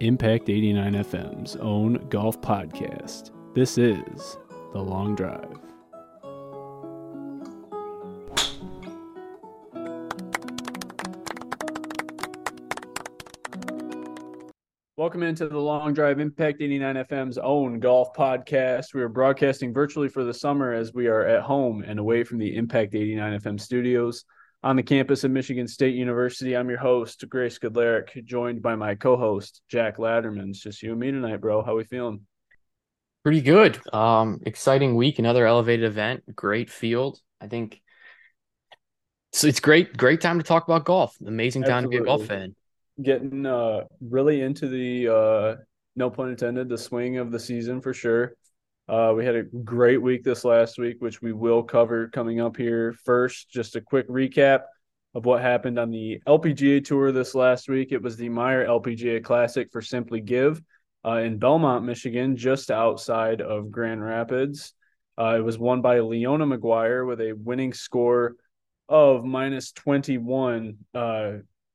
Impact 89 FM's own golf podcast. This is The Long Drive. Welcome into the Long Drive Impact 89 FM's own golf podcast. We are broadcasting virtually for the summer as we are at home and away from the Impact 89 FM studios on the campus of Michigan State University. I'm your host, Grace Goodlerick, joined by my co-host, Jack Ladderman. It's just you and me tonight, bro. How we feeling? Pretty good. Um, exciting week, another elevated event, great field. I think so it's great, great time to talk about golf. Amazing time Absolutely. to be a golf fan getting uh, really into the uh, no pun intended the swing of the season for sure. Uh, we had a great week this last week, which we will cover coming up here. First, just a quick recap of what happened on the LPGA tour this last week. It was the Meijer LPGA Classic for Simply Give uh, in Belmont, Michigan, just outside of Grand Rapids. Uh, it was won by Leona Maguire with a winning score of minus 21. Uh,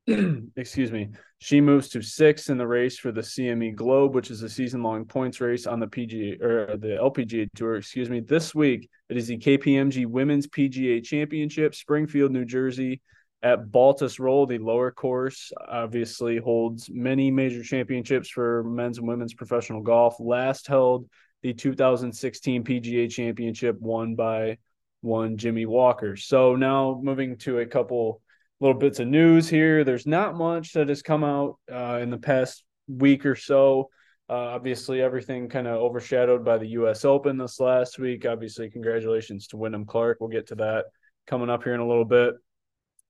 excuse me, she moves to sixth in the race for the CME Globe, which is a season-long points race on the PGA or the LPGA Tour. Excuse me. This week it is the KPMG Women's PGA Championship, Springfield, New Jersey, at Baltusrol. The lower course obviously holds many major championships for men's and women's professional golf. Last held the 2016 PGA Championship, won by one Jimmy Walker. So now moving to a couple little bits of news here. There's not much that has come out uh, in the past week or so. Uh, obviously, everything kind of overshadowed by the U.S. Open this last week. Obviously, congratulations to Wyndham Clark. We'll get to that coming up here in a little bit.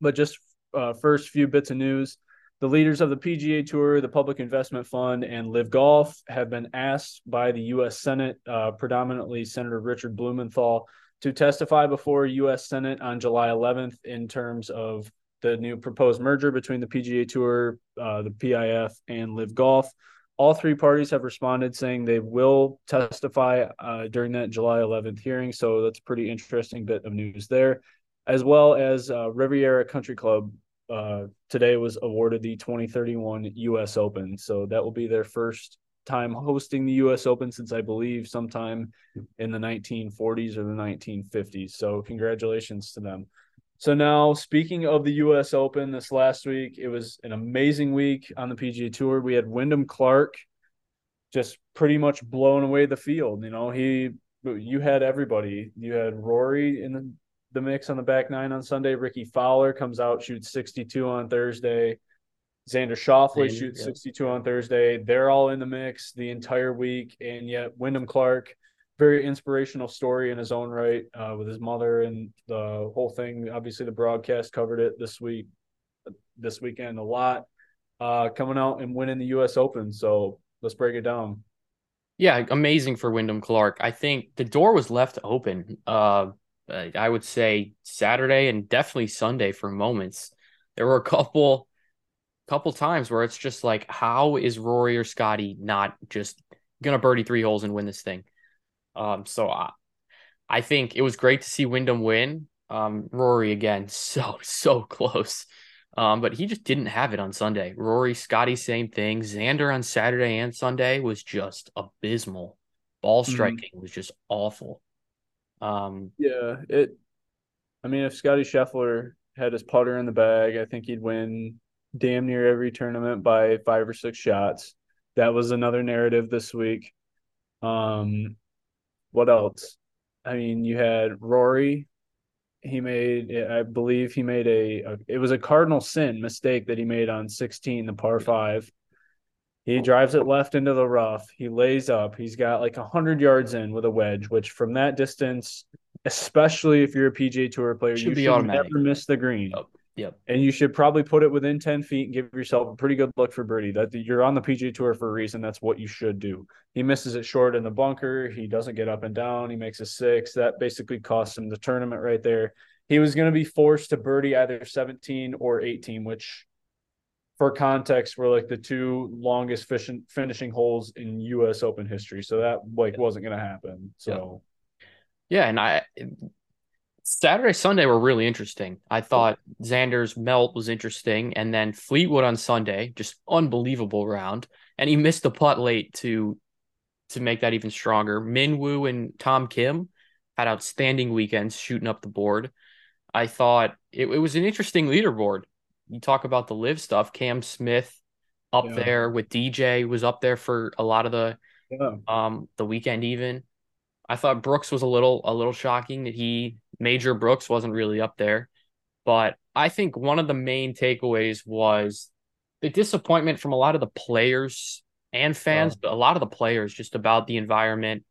But just uh, first few bits of news. The leaders of the PGA Tour, the Public Investment Fund, and LIV Golf have been asked by the U.S. Senate, uh, predominantly Senator Richard Blumenthal, to testify before U.S. Senate on July 11th in terms of the new proposed merger between the PGA Tour, uh, the PIF, and LIV Golf. All three parties have responded saying they will testify uh, during that July 11th hearing. So that's a pretty interesting bit of news there. As well as uh, Riviera Country Club uh, today was awarded the 2031 U.S. Open. So that will be their first time hosting the U.S. Open since I believe sometime in the 1940s or the 1950s. So congratulations to them. So now, speaking of the U.S. Open, this last week it was an amazing week on the PGA Tour. We had Wyndham Clark just pretty much blowing away the field. You know, he you had everybody. You had Rory in the, the mix on the back nine on Sunday. Rickie Fowler comes out, shoots 62 on Thursday. Xander Schauffele shoots yeah. 62 on Thursday. They're all in the mix the entire week, and yet Wyndham Clark very inspirational story in his own right uh, with his mother and the whole thing. Obviously, the broadcast covered it this week, this weekend a lot. Uh, coming out and winning the U.S. Open. So let's break it down. Yeah, amazing for Wyndham Clark. I think the door was left open. Uh, I would say Saturday and definitely Sunday for moments. There were a couple, couple times where it's just like, how is Rory or Scotty not just gonna birdie three holes and win this thing? Um, so I, I think it was great to see Wyndham win. Um, Rory again, so so close. Um, but he just didn't have it on Sunday. Rory, Scotty, same thing. Xander on Saturday and Sunday was just abysmal. Ball mm-hmm. striking mm-hmm. was just awful. Um, yeah, it. I mean, if Scotty Scheffler had his putter in the bag, I think he'd win damn near every tournament by five or six shots. That was another narrative this week. Um, what else? I mean, you had Rory. He made, I believe, he made a, a, It was a cardinal sin mistake that he made on 16, the par five. He drives it left into the rough. He lays up. He's got like hundred yards in with a wedge, which from that distance, especially if you're a PGA Tour player, should you should never miss the green. Yep. Yep. And you should probably put it within 10 feet and give yourself a pretty good look for birdie. That you're on the PGA Tour for a reason. That's what you should do. He misses it short in the bunker. He doesn't get up and down. He makes a six. That basically costs him the tournament right there. He was going to be forced to birdie either 17 or 18, which for context were like the two longest fishing, finishing holes in US Open history. So that like wasn't going to happen. So yeah. yeah, and I Saturday, Sunday were really interesting. I thought Xander's melt was interesting, and then Fleetwood on Sunday, just unbelievable round, and he missed the putt late to to make that even stronger. Minwoo and Tom Kim had outstanding weekends shooting up the board. I thought it, it was an interesting leaderboard. You talk about the live stuff. Cam Smith up yeah. there with DJ was up there for a lot of the yeah. um the weekend even. I thought Brooks was a little a little shocking that he Major Brooks wasn't really up there. But I think one of the main takeaways was the disappointment from a lot of the players and fans, oh. but a lot of the players just about the environment.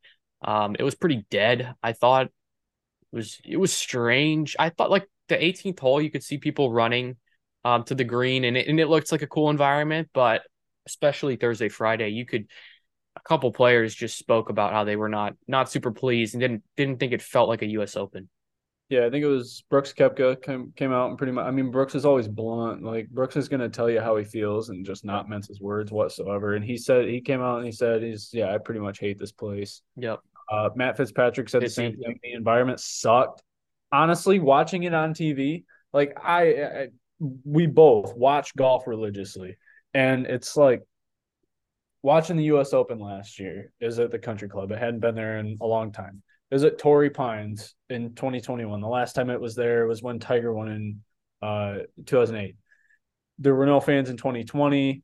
Um, it was pretty dead. I thought it was it was strange. I thought like the 18th hole, you could see people running um, to the green, and it, and it looked like a cool environment. But especially Thursday, Friday, you could a couple players just spoke about how they were not not super pleased and didn't didn't think it felt like a U.S. Open. Yeah, I think it was Brooks Koepka came, came out and pretty much. I mean, Brooks is always blunt. Like Brooks is going to tell you how he feels and just not mince his words whatsoever. And he said he came out and he said he's yeah, I pretty much hate this place. Yep. Uh, Matt Fitzpatrick said the same thing. The environment sucked. Honestly, watching it on TV, like I, I we both watch golf religiously, and it's like watching the U.S. Open last year is at the Country Club. It hadn't been there in a long time. Is it was at Torrey Pines in 2021. The last time it was there was when Tiger won in uh, 2008. There were no fans in 2020.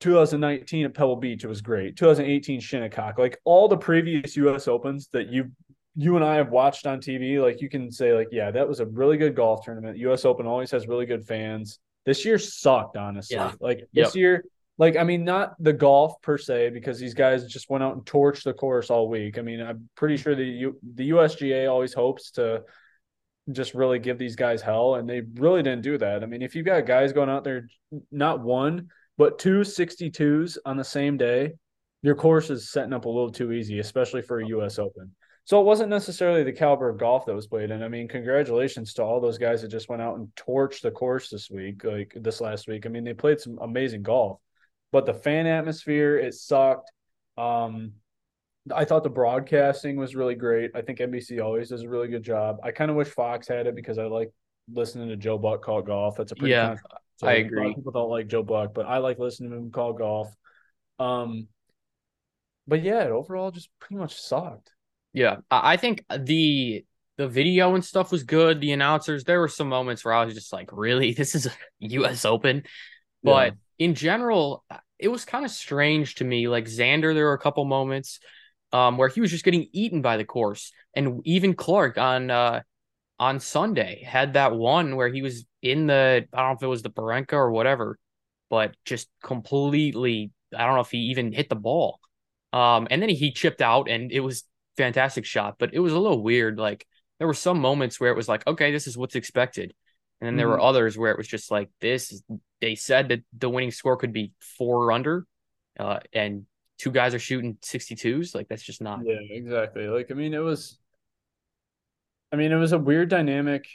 2019 at Pebble Beach, it was great. 2018 Shinnecock, like all the previous U.S. Opens that you you and I have watched on TV, like you can say, like, yeah, that was a really good golf tournament. U.S. Open always has really good fans. This year sucked, honestly. Yeah. Like this yep. year, like I mean, not the golf per se, because these guys just went out and torched the course all week. I mean, I'm pretty sure the U, the USGA always hopes to just really give these guys hell, and they really didn't do that. I mean, if you've got guys going out there, not one but two 62s on the same day, your course is setting up a little too easy, especially for a U.S. Open. So it wasn't necessarily the caliber of golf that was played. And I mean, congratulations to all those guys that just went out and torched the course this week, like this last week. I mean, they played some amazing golf, but the fan atmosphere, it sucked. Um, I thought the broadcasting was really great. I think NBC always does a really good job. I kind of wish Fox had it because I like listening to Joe Buck call golf. That's a pretty yeah. I agree. people don't like Joe Buck, but I like listening to him call golf. Um, but yeah, it overall just pretty much sucked. Yeah, I think the the video and stuff was good. The announcers, there were some moments where I was just like, really, this is a U.S. Open, but yeah. in general, it was kind of strange to me. Like Xander, there were a couple moments um, where he was just getting eaten by the course, and even Clark on uh, on Sunday had that one where he was in the I don't know if it was the Barranca or whatever, but just completely I don't know if he even hit the ball. Um, and then he, he chipped out and it was fantastic shot, but it was a little weird. Like there were some moments where it was like, okay, this is what's expected. And then there mm-hmm. were others where it was just like this. They said that the winning score could be four under, uh, and two guys are shooting 62s. Like that's just not. Yeah, exactly. Like I mean, it was. I mean, it was a weird dynamic,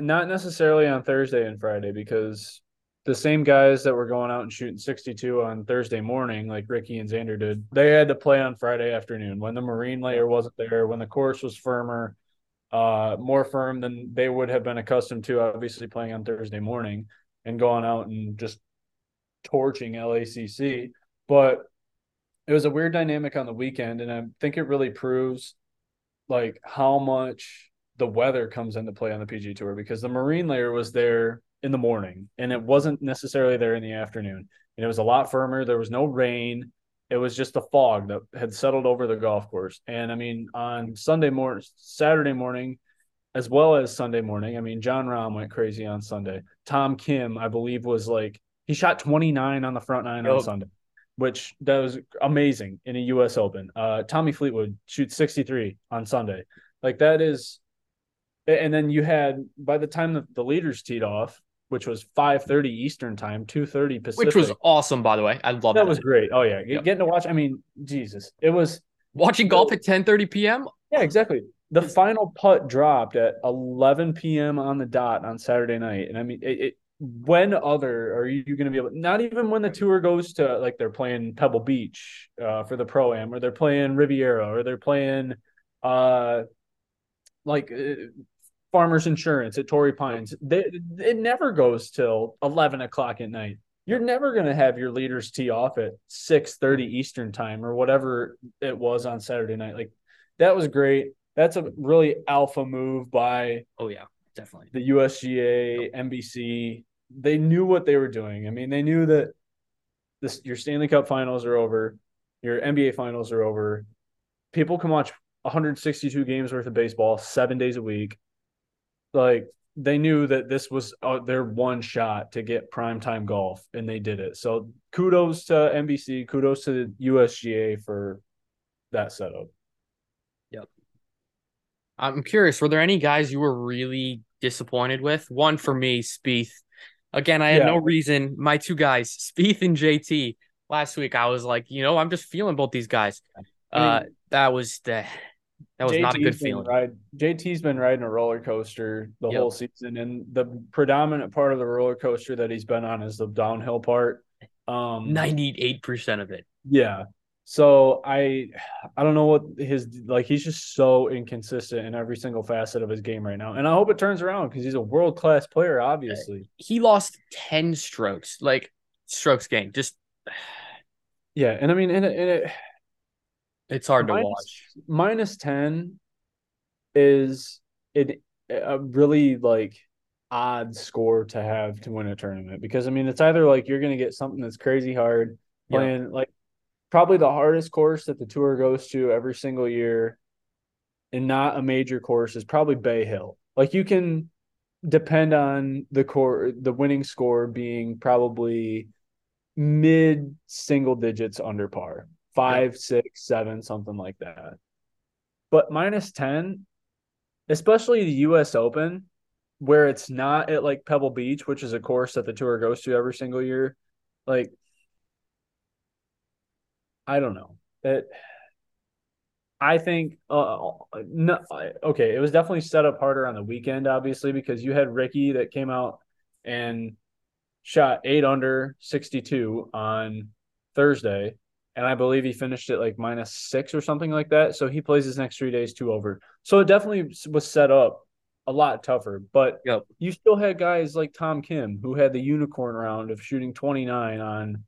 not necessarily on Thursday and Friday because the same guys that were going out and shooting 62 on Thursday morning, like Ricky and Xander did, they had to play on Friday afternoon when the marine layer wasn't there, when the course was firmer, uh, more firm than they would have been accustomed to, obviously playing on Thursday morning and going out and just torching LACC. But it was a weird dynamic on the weekend, and I think it really proves like how much the weather comes into play on the PG Tour because the marine layer was there in the morning and it wasn't necessarily there in the afternoon. And it was a lot firmer. There was no rain. It was just the fog that had settled over the golf course. And I mean, on Sunday morning, Saturday morning, as well as Sunday morning, I mean, Jon Rahm went crazy on Sunday. Tom Kim, I believe, was like, he shot 29 on the front nine yep. on Sunday, which that was amazing in a U.S. Open. Uh, Tommy Fleetwood shoots 63 on Sunday. Like that is, and then you had by the time the, the leaders teed off, which was 5:30 Eastern time, 2:30 Pacific. Which was awesome, by the way. I love that. That was great. Oh yeah, yep. getting to watch. I mean, Jesus, it was watching golf at 10:30 p.m. Yeah, exactly. The final putt dropped at 11 p.m. on the dot on Saturday night, and I mean, it, it when other are you going to be able? Not even when the tour goes to like they're playing Pebble Beach uh, for the pro am, or they're playing Riviera, or they're playing uh like uh, Farmers Insurance at Torrey Pines. They, it never goes till eleven o'clock at night. You're never going to have your leaders tee off at six thirty Eastern time or whatever it was on Saturday night. Like that was great. That's a really alpha move by. Oh yeah, definitely the USGA, NBC. They knew what they were doing. I mean, they knew that this your Stanley Cup Finals are over, your NBA Finals are over. People can watch 162 games worth of baseball seven days a week like they knew that this was uh, their one shot to get primetime golf and they did it. So kudos to NBC, kudos to USGA for that setup. Yep. I'm curious, were there any guys you were really disappointed with? One for me, Spieth. Again, I had yeah. no reason. My two guys, Spieth and JT, last week, I was like, you know, I'm just feeling both these guys. I mean, uh, that was the that was JT's not a good feeling. Ride, JT's been riding a roller coaster the yep. whole season, and the predominant part of the roller coaster that he's been on is the downhill part. Um, Ninety-eight percent of it. Yeah. So I, I don't know what his like. He's just so inconsistent in every single facet of his game right now, and I hope it turns around because he's a world class player. Obviously, he lost ten strokes, like strokes gained. Just yeah, and I mean, and it, and it it's hard minus, to watch. Minus 10 is it a really like odd score to have to win a tournament because I mean it's either like you're going to get something that's crazy hard playing yeah. like probably the hardest course that the tour goes to every single year and not a major course is probably Bay Hill. Like you can depend on the core the winning score being probably mid single digits under par five, yeah. six, seven, something like that. But minus 10, especially the US Open, where it's not at like Pebble Beach, which is a course that the tour goes to every single year. Like, I don't know. It, I think, uh, no, okay, it was definitely set up harder on the weekend, obviously, because you had Ricky that came out and shot eight under 62 on Thursday and I believe he finished it like minus six or something like that. So he plays his next three days two over. So it definitely was set up a lot tougher. But yep. you still had guys like Tom Kim who had the unicorn round of shooting 29 on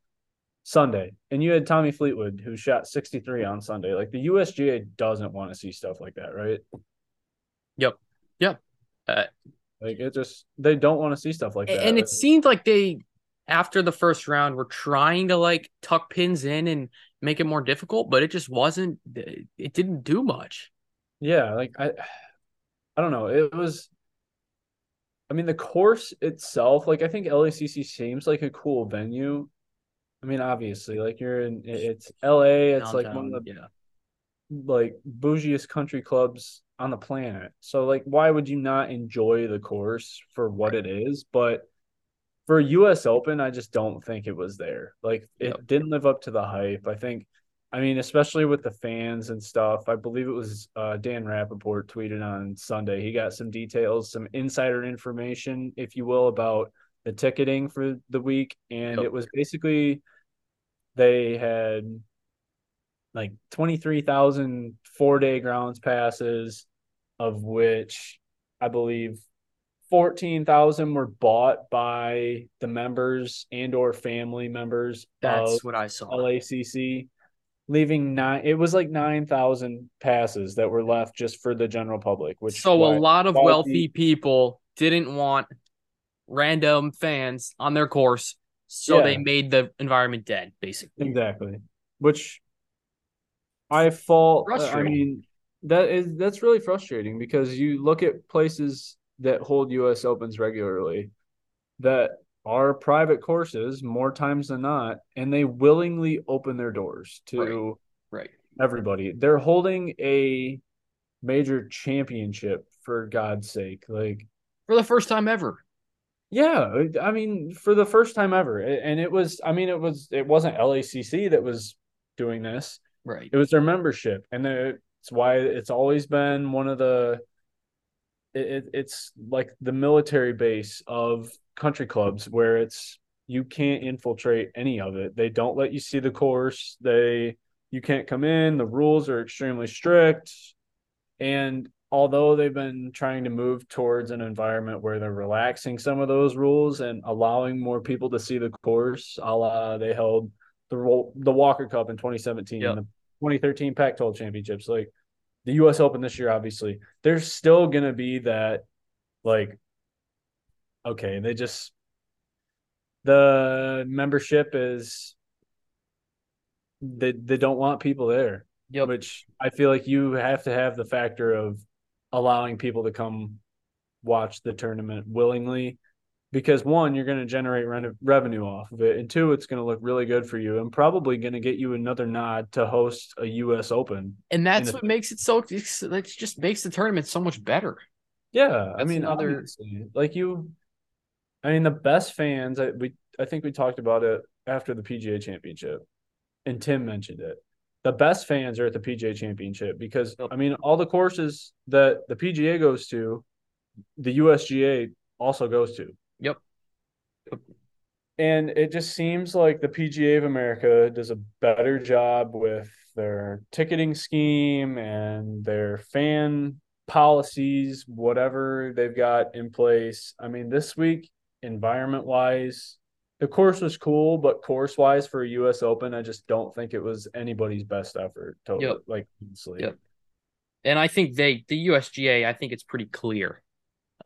Sunday, and you had Tommy Fleetwood who shot 63 on Sunday. Like the USGA doesn't want to see stuff like that, right? Yep. Yep. Uh, like it just they don't want to see stuff like that. And it seemed like they after the first round we were trying to like tuck pins in and make it more difficult, but it just wasn't. It didn't do much. Yeah, like I, I don't know. It was. I mean, the course itself, like I think LACC seems like a cool venue. I mean, obviously, like you're in it's LA. It's Downtown, like one of the yeah. like bougiest country clubs on the planet. So like, why would you not enjoy the course for what it is? But for US Open, I just don't think it was there. Like it yep. didn't live up to the hype. I think I mean, especially with the fans and stuff. I believe it was uh, Dan Rapaport tweeted on Sunday. He got some details, some insider information, if you will, about the ticketing for the week. And yep. it was basically they had like 23,000 four day grounds passes, of which I believe 14,000 were bought by the members and or family members that's what i saw. Lacc leaving nine it was like 9,000 passes that were left just for the general public which so a lot of wealthy people didn't want random fans on their course so yeah. they made the environment dead basically. Exactly. Which i fault uh, i mean that is that's really frustrating because you look at places that hold US Opens regularly that are private courses more times than not, and they willingly open their doors to right, right. everybody. They're holding a major championship for God's sake, like for the first time ever. Yeah, I mean, for the first time ever, and it was. I mean, it was. It wasn't LACC that was doing this. Right. It was their membership, and it's why it's always been one of the it, it's like the military base of country clubs where it's you can't infiltrate any of it. They don't let you see the course. They you can't come in. The rules are extremely strict. And although they've been trying to move towards an environment where they're relaxing some of those rules and allowing more people to see the course, a la they held the the Walker Cup in 2017 yep. and the 2013 Pac-12 championships, like the U.S. Open this year, obviously, there's still gonna be that, like, okay, they just the membership is they they don't want people there. Yep. Which I feel like you have to have the factor of allowing people to come watch the tournament willingly because one you're going to generate re- revenue off of it and two it's going to look really good for you and probably going to get you another nod to host a US Open and that's what makes it so it just makes the tournament so much better. Yeah that's I mean other like you I mean the best fans I we I think we talked about it after the PGA championship and Tim mentioned it. The best fans are at the PGA Championship because I mean all the courses that the PGA goes to, the USGA also goes to. And it just seems like the PGA of America does a better job with their ticketing scheme and their fan policies, whatever they've got in place. I mean, this week, environment wise, the course was cool, but course wise for a U.S. Open, I just don't think it was anybody's best effort. Totally, yep. like honestly. Yep. And I think they, the USGA, I think it's pretty clear.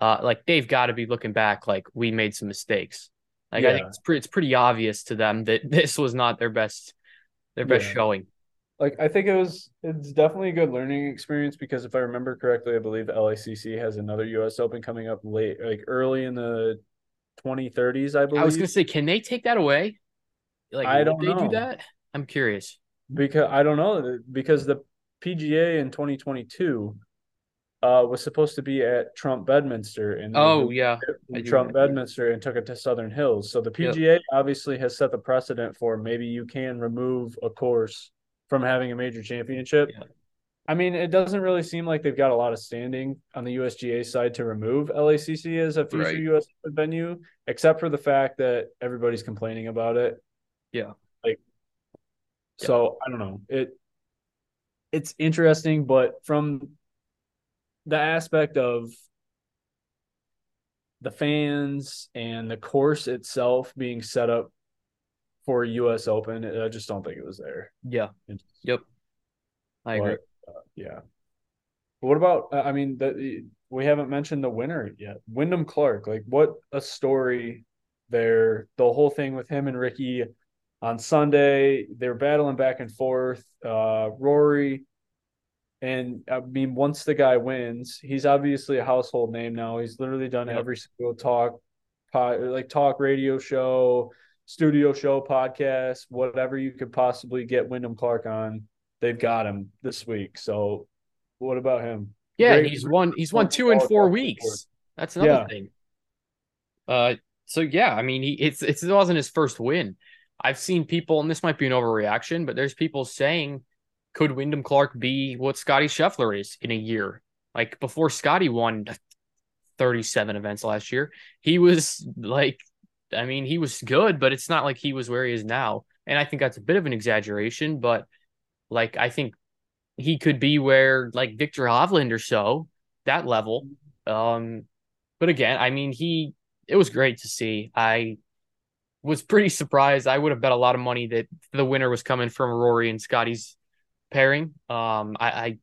Uh, like they've got to be looking back, like we made some mistakes. Like yeah. I think it's pretty, it's pretty obvious to them that this was not their best, their best yeah. showing. Like I think it was, it's definitely a good learning experience because if I remember correctly, I believe LACC has another U.S. Open coming up late, like early in the 2030s, I believe. I was gonna say, can they take that away? Like, I don't they know. do that? I'm curious because I don't know because the PGA in 2022 uh, was supposed to be at Trump Bedminster, and oh yeah, Trump Bedminster, and took it to Southern Hills. So the PGA yep. obviously has set the precedent for maybe you can remove a course from having a major championship. Yeah. I mean, it doesn't really seem like they've got a lot of standing on the USGA side to remove LACC as a future right. US venue, except for the fact that everybody's complaining about it. Yeah. Like, yeah. so I don't know. It it's interesting, but from the aspect of the fans and the course itself being set up for US Open, I just don't think it was there. Yeah. yep. I agree. Uh, yeah. What about? I mean, that we haven't mentioned the winner yet, Wyndham Clark. Like, what a story there! The whole thing with him and Ricky on Sunday, they were battling back and forth. Uh, Rory, and I mean, once the guy wins, he's obviously a household name now. He's literally done yep. every single talk, pod, like talk radio show, studio show, podcast, whatever you could possibly get Wyndham Clark on they've got him this week. So what about him? Yeah, Great. he's won he's won two in four weeks. That's another yeah. thing. Uh so yeah, I mean he it's, it's it wasn't his first win. I've seen people, and this might be an overreaction, but there's people saying, could Wyndham Clark be what Scotty Scheffler is in a year? Like before Scotty won 37 events last year, he was like, I mean, he was good, but it's not like he was where he is now. And I think that's a bit of an exaggeration, but like I think he could be where like Viktor Hovland or so, that level. Um, but again, I mean, he it was great to see. I was pretty surprised. I would have bet a lot of money that the winner was coming from Rory and Scotty's pairing. Um, I, I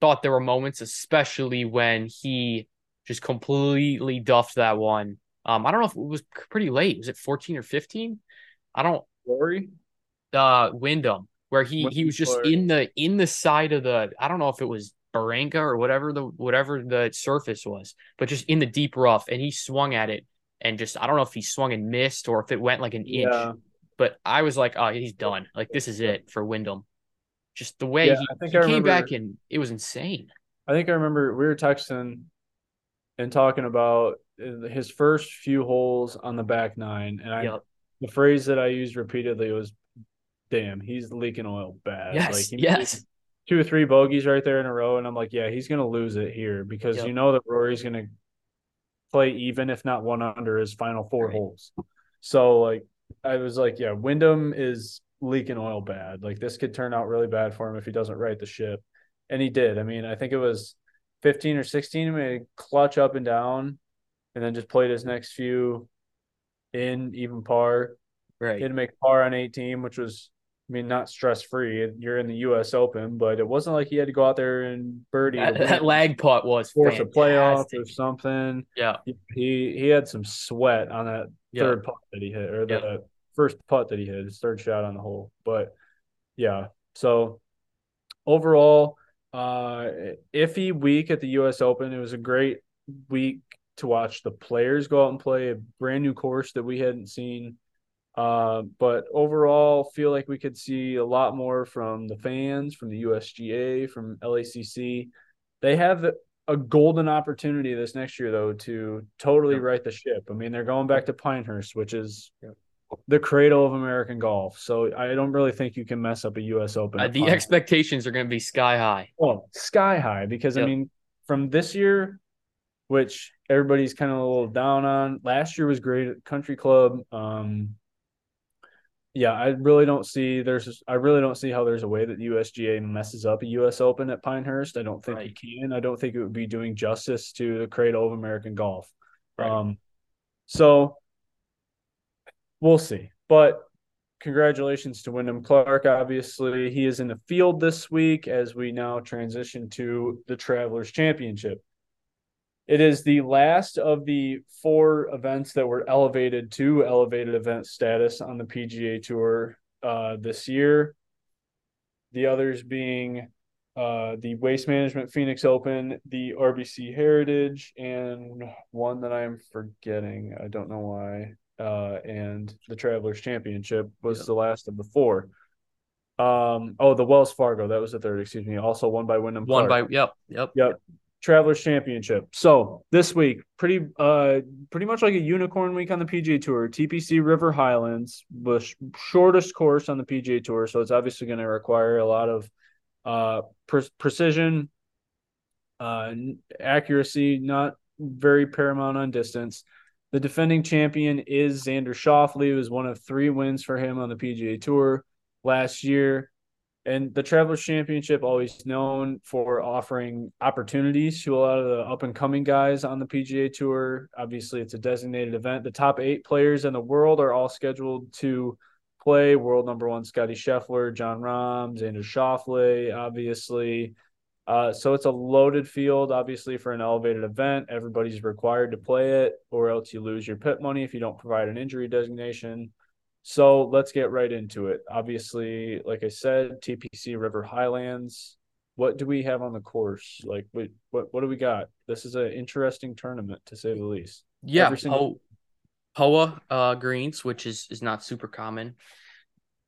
thought there were moments, especially when he just completely duffed that one. Um, I don't know if it was pretty late. Was it 14 or 15? I don't Rory. Uh Wyndham where he he was just in the in the side of the I don't know if it was Barranca or whatever the whatever the surface was, but just in the deep rough, and he swung at it and just I don't know if he swung and missed or if it went like an yeah. inch, but I was like, oh, he's done. Like this is it for Wyndham. Just the way yeah, he, he came remember, back and it was insane. I think I remember we were texting and talking about uh, his first few holes on the back nine, and I yep. the phrase that I used repeatedly was damn, he's leaking oil bad. Yes, like, yes. Two or three bogeys right there in a row, and I'm like, yeah, he's gonna lose it here because yep. you know that Rory's gonna play even if not one under his final four right. holes. So like, I was like, yeah, Wyndham is leaking oil bad. Like this could turn out really bad for him if he doesn't right the ship, and he did. I mean, I think it was 15 or 16, He made a clutch up and down, and then just played his next few in even par. Right. He to make par on 18, which was, I mean, not stress free. You're in the U.S. Open, but it wasn't like he had to go out there and birdie That, that lag putt was force a playoff or something. Yeah. He, he he had some sweat on that Yeah. third putt that he hit, or the Yeah. First putt that he hit, his third shot on the hole. But yeah, so overall, uh, iffy week at the U.S. Open. It was a great week to watch the players go out and play a brand new course that we hadn't seen. Uh, but overall, feel like we could see a lot more from the fans, from the USGA, from LACC. They have a golden opportunity this next year, though, to totally right the ship. I mean, they're going back to Pinehurst, which is. The cradle of American golf. So I don't really think you can mess up a U.S. Open. Uh, the expectations are going to be sky high. Well, sky high because I mean, from this year, which everybody's kind of a little down on. Last year was great at Country Club. Um, yeah, I really don't see there's I really don't see how there's a way that the USGA messes up a US Open at Pinehurst. I don't think Right. you can. I don't think it would be doing justice to the cradle of American golf. Right. Um, so we'll see. But congratulations to Wyndham Clark. Obviously, he is in the field this week as we now transition to the Travelers Championship. It is the last of the four events that were elevated to elevated event status on the PGA Tour uh, this year. The others being uh, the Waste Management Phoenix Open, the RBC Heritage, and one that I'm forgetting. I don't know why. Uh, and the Travelers Championship was Yep. the last of the four. Um, oh, the Wells Fargo, that was the third, excuse me. Also won by Wyndham One Clark. by yep, yep. Yep. Travelers Championship. So this week, pretty uh pretty much like a unicorn week on the PGA Tour. TPC River Highlands was shortest course on the PGA Tour, so it's obviously going to require a lot of uh pre- precision, uh accuracy, not very paramount on distance. The defending champion is Xander Schauffele, who was one of three wins for him on the PGA Tour last year. And the Travelers Championship, always known for offering opportunities to a lot of the up and coming guys on the PGA Tour. Obviously, it's a designated event. The top eight players in the world are all scheduled to play. World number one, Scotty Scheffler, Jon Rahm, Xander Schauffele, obviously. Uh, so it's a loaded field, obviously, for an elevated event. Everybody's required to play it, or else you lose your PIP money if you don't provide an injury designation. So let's get right into it. Obviously, like I said, TPC River Highlands. What do we have on the course? Like, what what, what do we got? This is an interesting tournament to say the least. Yeah, single- Po- Poa uh, greens, which is is not super common.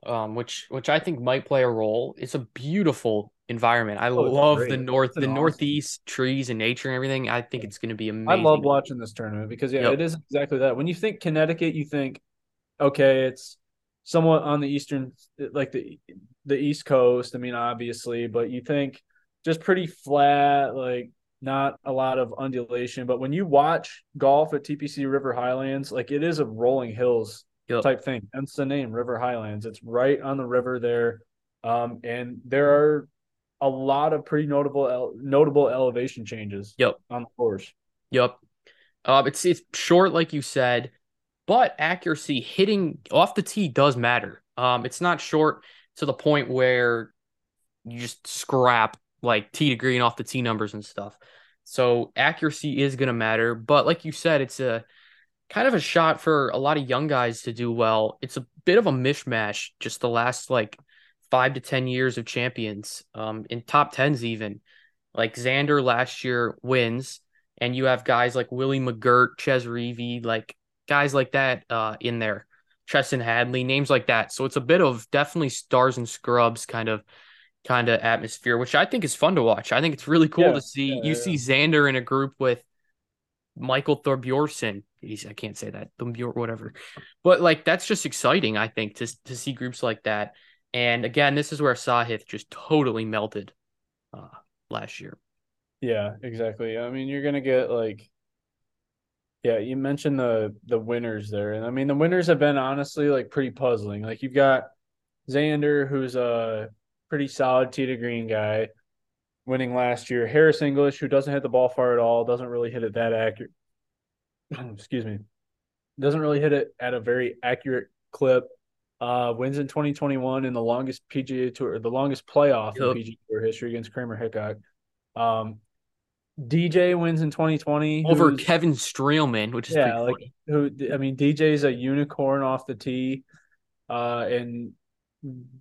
Um, which which I think might play a role. It's a beautiful environment. I Oh, love the north, the awesome- northeast trees and nature and everything. I think it's going to be amazing. I love watching this tournament because yeah, Yep. it is exactly that. When you think Connecticut, you think, okay, it's somewhat on the eastern, like the the East Coast. I mean, obviously, but you think just pretty flat, like not a lot of undulation. But when you watch golf at TPC River Highlands, like it is a rolling hills Yep. type thing. Hence the name River Highlands. It's right on the river there, um, and there are a lot of pretty notable el- notable elevation changes. Yep. on the course. Yep. Uh, it's it's short, like you said, but accuracy hitting off the tee does matter. Um, it's not short to the point where you just scrap like tee to green off the tee numbers and stuff. So accuracy is gonna matter, but like you said, it's a kind of a shot for a lot of young guys to do well. It's a bit of a mishmash, just the last like five to ten years of champions, um, in top tens even. Like Xander last year wins, and you have guys like Willie McGirt, Chez Reavie, like guys like that uh, in there. Chesson Hadley, names like that. So it's a bit of definitely stars and scrubs kind of kind of atmosphere, which I think is fun to watch. I think it's really cool Yeah, to see. yeah, you yeah. see Xander in a group with Michael Thorbjorsen. He's, I can't say that, Thorbjor, whatever. But like that's just exciting, I think, to to see groups like that. And again, this is where Sahith just totally melted uh, last year. Yeah, exactly. I mean, you're gonna get like, yeah, you mentioned the the winners there, and I mean the winners have been honestly like pretty puzzling. Like you've got Xander, who's a pretty solid tee to green guy. winning last year. Harris English, who doesn't hit the ball far at all, doesn't really hit it that accurate. Excuse me. Doesn't really hit it at a very accurate clip. Uh, wins in 2021 in the longest PGA Tour, the longest playoff yep. in PGA Tour history against Kramer Hickok. Um, DJ wins in 2020 over Kevin Streelman, which is yeah, like funny. who I mean, DJ is a unicorn off the tee, uh, and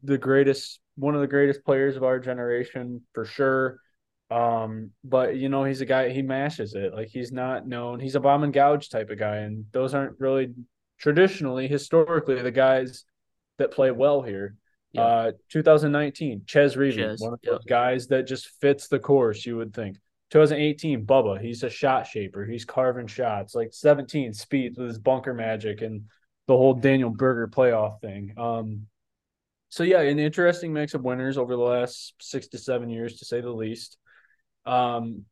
the greatest, one of the greatest players of our generation for sure. Um, but you know, he's a guy he mashes it. Like he's not known. He's a bomb and gouge type of guy, and those aren't really traditionally, historically, the guys that play well here. Yeah. Uh, 2019, Chez Reavie, one of those yeah. guys that just fits the course. You would think. 2018, Bubba, he's a shot shaper. He's carving shots. Like 17, Spieth with his bunker magic and the whole Daniel Berger playoff thing. Um, so yeah, an interesting mix of winners over the last six to seven years, to say the least. Um,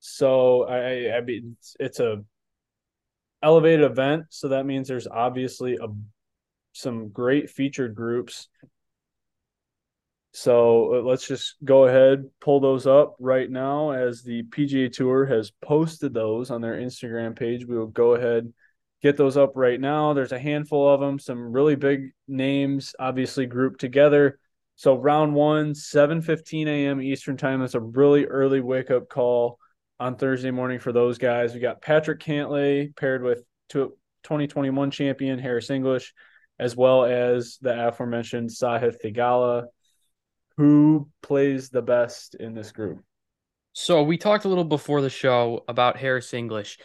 so I, I mean, it's, it's a elevated event, so that means there's obviously a some great featured groups. So uh, let's just go ahead, pull those up right now as the PGA Tour has posted those on their Instagram page. We will go ahead, get those up right now. There's a handful of them, some really big names, obviously grouped together. So round one, 7:15 a.m. Eastern time. That's a really early wake up call on Thursday morning for those guys. We got Patrick Cantlay paired with 2021 champion Harris English, as well as the aforementioned Sahith Theegala. Who plays the best in this group? So we talked a little before the show about Harris English.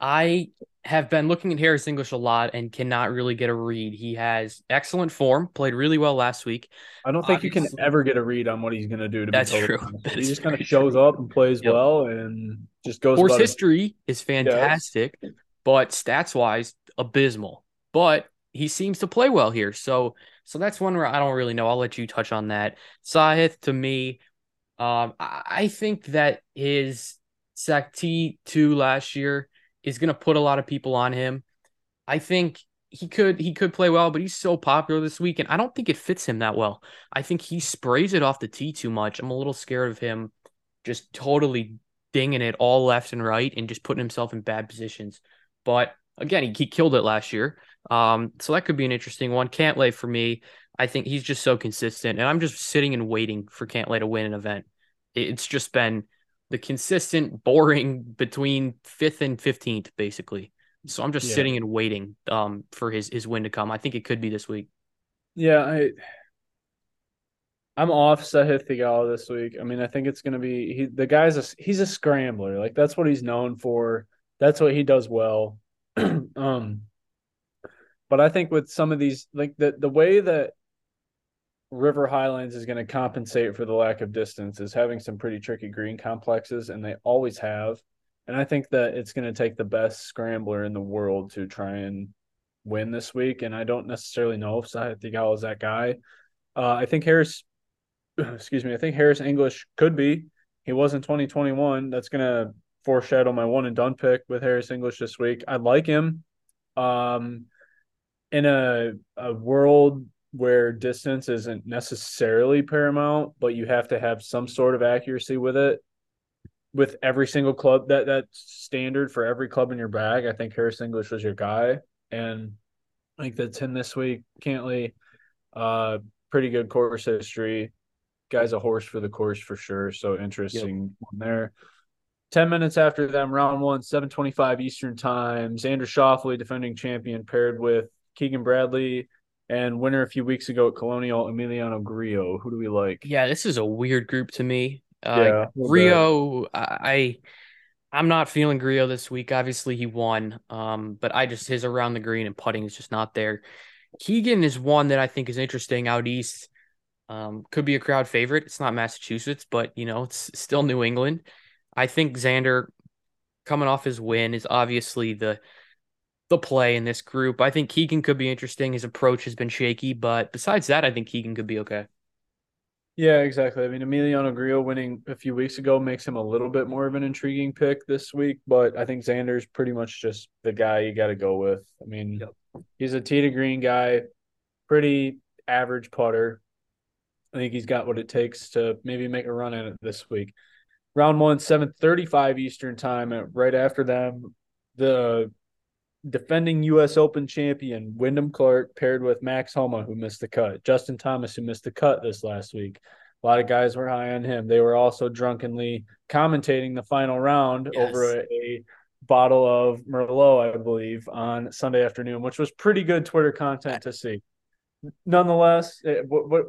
I have been looking at Harris English a lot and cannot really get a read. He has excellent form, played really well last week. I don't think Obviously, you can ever get a read on what he's going to do. To that's true. That he just kind of shows up and plays yep. well and just goes. Horse history is fantastic, yes. but stats wise, abysmal. But he seems to play well here, so so that's one where I don't really know. I'll let you touch on that. Sahith to me, um, I, think that his Sahith two last year is going to put a lot of people on him. I think he could he could play well, but he's so popular this week, and I don't think it fits him that well. I think he sprays it off the tee too much. I'm a little scared of him just totally dinging it all left and right and just putting himself in bad positions. But again, he, he killed it last year. Um, so that could be an interesting one. Cantlay for me, I think he's just so consistent, and I'm just sitting and waiting for Cantlay to win an event. It's just been the consistent boring between fifth and fifteenth, basically. So I'm just yeah. sitting and waiting um, for his his win to come. I think it could be this week. Yeah, I I'm off Sahith Theegala this week. I mean, I think it's going to be he, the guy's a he's a scrambler. Like that's what he's known for. That's what he does well. um, but I think with some of these, like the the way that River Highlands is going to compensate for the lack of distance is having some pretty tricky green complexes, and they always have. And I think that it's going to take the best scrambler in the world to try and win this week. And I don't necessarily know if Sahith Theegala is that guy. Uh, I think Harris, excuse me, I think Harris English could be. He was in 2021. That's going to foreshadow my one and done pick with Harris English this week. I like him. Um, in a a world where distance isn't necessarily paramount, but you have to have some sort of accuracy with it. With every single club that that standard for every club in your bag, I think Harris English was your guy, and I think that's him this week. Cantlay, uh, pretty good course history. Guy's a horse for the course for sure. So interesting yep. there. 10 minutes after them, round one, 725 Eastern time. Xander Schauffele, defending champion, paired with Keegan Bradley and winner a few weeks ago at Colonial, Emiliano Grillo. Who do we like? Yeah, this is a weird group to me. Uh, yeah, Grillo, I, I'm not feeling Grillo this week. Obviously, he won, um, but I just his around the green and putting is just not there. Keegan is one that I think is interesting out east. Um, could be a crowd favorite. It's not Massachusetts, but you know it's still New England. I think Xander, coming off his win, is obviously the the play in this group. I think Keegan could be interesting. His approach has been shaky, but besides that, I think Keegan could be okay. Yeah, exactly. I mean, Emiliano Grillo winning a few weeks ago makes him a little bit more of an intriguing pick this week, but I think Xander's pretty much just the guy you got to go with. I mean, yep. he's a tee to green guy, pretty average putter. I think he's got what it takes to maybe make a run at it this week. round one, 7:35 Eastern time. And right after them, the defending U.S. Open champion Wyndham Clark paired with Max Homa, who missed the cut. Justin Thomas, who missed the cut this last week. A lot of guys were high on him. They were also drunkenly commentating the final round yes. over a, a, bottle of Merlot, I believe, on Sunday afternoon, which was pretty good Twitter content to see. Nonetheless, it, what, what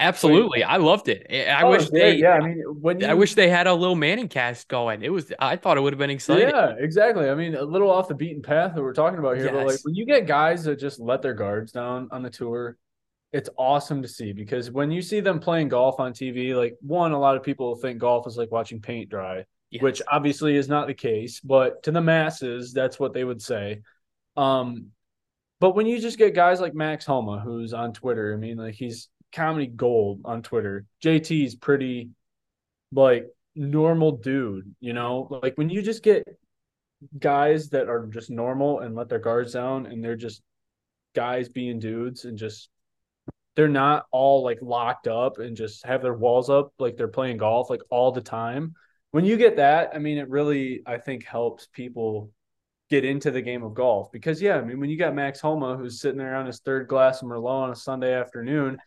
Absolutely, I loved it. I oh, wish they. Yeah, I mean, when you, I wish they had a little Manning cast going. It was. I thought it would have been exciting. Yeah, exactly. I mean, a little off the beaten path that we're talking about here, yes. but like when you get guys that just let their guards down on the tour, it's awesome to see because when you see them playing golf on TV, like one, a lot of people think golf is like watching paint dry, yes. which obviously is not the case, but to the masses, that's what they would say. Um, but when you just get guys like Max Homa, who's on Twitter, I mean, like he's comedy gold on Twitter. JT's pretty like normal dude, you know? Like when you just get guys that are just normal and let their guards down and they're just guys being dudes and just they're not all like locked up and just have their walls up like they're playing golf like all the time. When you get that, I mean it really I think helps people get into the game of golf because yeah, I mean when you got Max Homa who's sitting there on his third glass of Merlot on a Sunday afternoon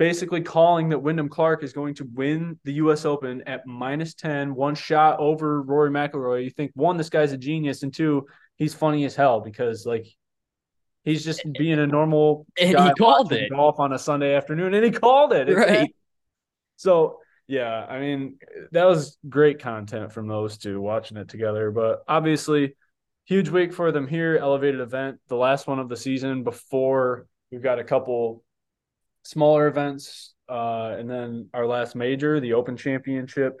basically calling that Wyndham Clark is going to win the U.S. Open at minus 10, one shot over Rory McIlroy. You think one, this guy's a genius, and two, he's funny as hell because like he's just being a normal and he called it golf on a Sunday afternoon, and he called it right. So yeah, I mean that was great content from those two watching it together, but obviously. Huge week for them here, elevated event, the last one of the season before we've got a couple smaller events, uh, and then our last major, the Open Championship,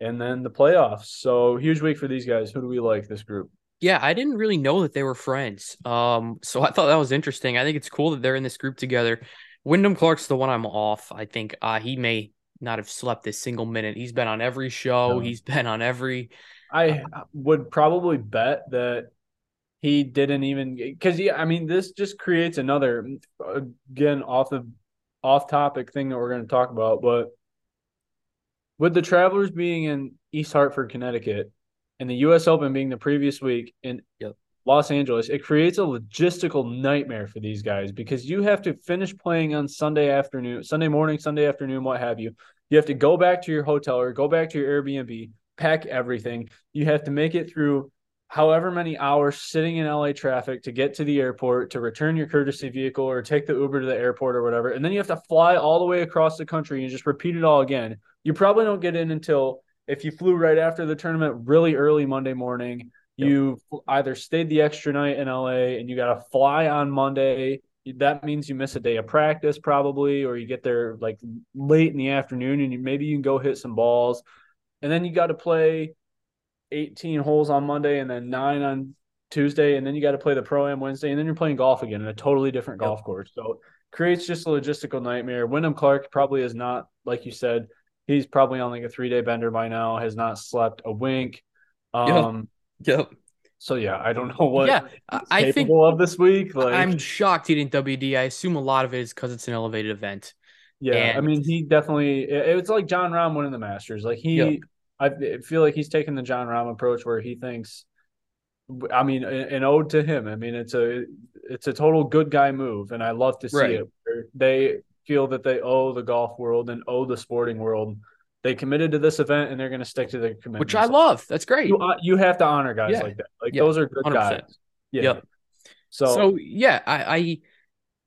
and then the playoffs. So huge week for these guys. Who do we like this group? Yeah, I didn't really know that they were friends. Um, so I thought that was interesting. I think it's cool that they're in this group together. Wyndham Clark's the one I'm off. I think uh, he may not have slept a single minute. He's been on every show. No. He's been on every. I would probably bet that he didn't even because yeah. I mean, this just creates another again off the off topic thing that we're going to talk about, but with the Travelers being in East Hartford, Connecticut, and the U.S. Open being the previous week in yep. Los Angeles, it creates a logistical nightmare for these guys because you have to finish playing on Sunday afternoon, Sunday morning, Sunday afternoon, what have you. You have to go back to your hotel or go back to your Airbnb, pack everything. You have to make it through however many hours sitting in LA traffic to get to the airport to return your courtesy vehicle or take the Uber to the airport or whatever. And then you have to fly all the way across the country and just repeat it all again. You probably don't get in until if you flew right after the tournament really early Monday morning. Yep. You either stayed the extra night in LA and you got to fly on Monday. That means you miss a day of practice probably, or you get there like late in the afternoon and you, maybe you can go hit some balls. And then you got to play 18 holes on Monday and then nine on Tuesday, and then you got to play the pro am Wednesday, and then you're playing golf again in a totally different golf yep. course. So creates just a logistical nightmare. Wyndham Clark probably is not, like you said, he's probably on like a three day bender by now, has not slept a wink. Um, yep. yep. So yeah, I don't know what yeah, I think of this week. Like, I'm shocked he didn't WD. I assume a lot of it is because it's an elevated event. Yeah, and... I mean, he definitely. It, it's like Jon Rahm winning the Masters. Like he, yep. I feel like he's taking the Jon Rahm approach where he thinks. I mean, an ode to him. I mean, it's a it's a total good guy move, and I love to see right. it. they feel that they owe the golf world and owe the sporting world. They committed to this event, and they're going to stick to their commitment. Which I love. That's great. You, uh, you have to honor guys yeah. like that. Like those are good 100%. guys. Yeah. Yep. So, so yeah, I, I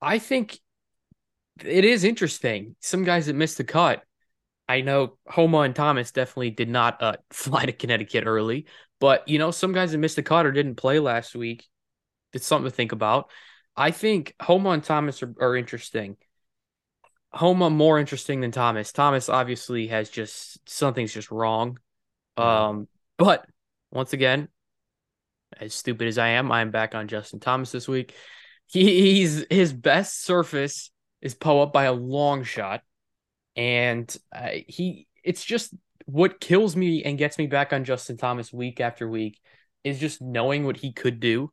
I think it is interesting. Some guys that missed the cut I know Homa and Thomas definitely did not uh, fly to Connecticut early, but you know some guys that missed the cut or didn't play last week. It's something to think about. I think Homa and Thomas are, are interesting. Homa more interesting than Thomas. Thomas obviously has just something's just wrong. Um, but once again, as stupid as I am, I am back on Justin Thomas this week. He, he's his best surface is Poa up by a long shot and uh, he it's just what kills me and gets me back on Justin Thomas week after week is just knowing what he could do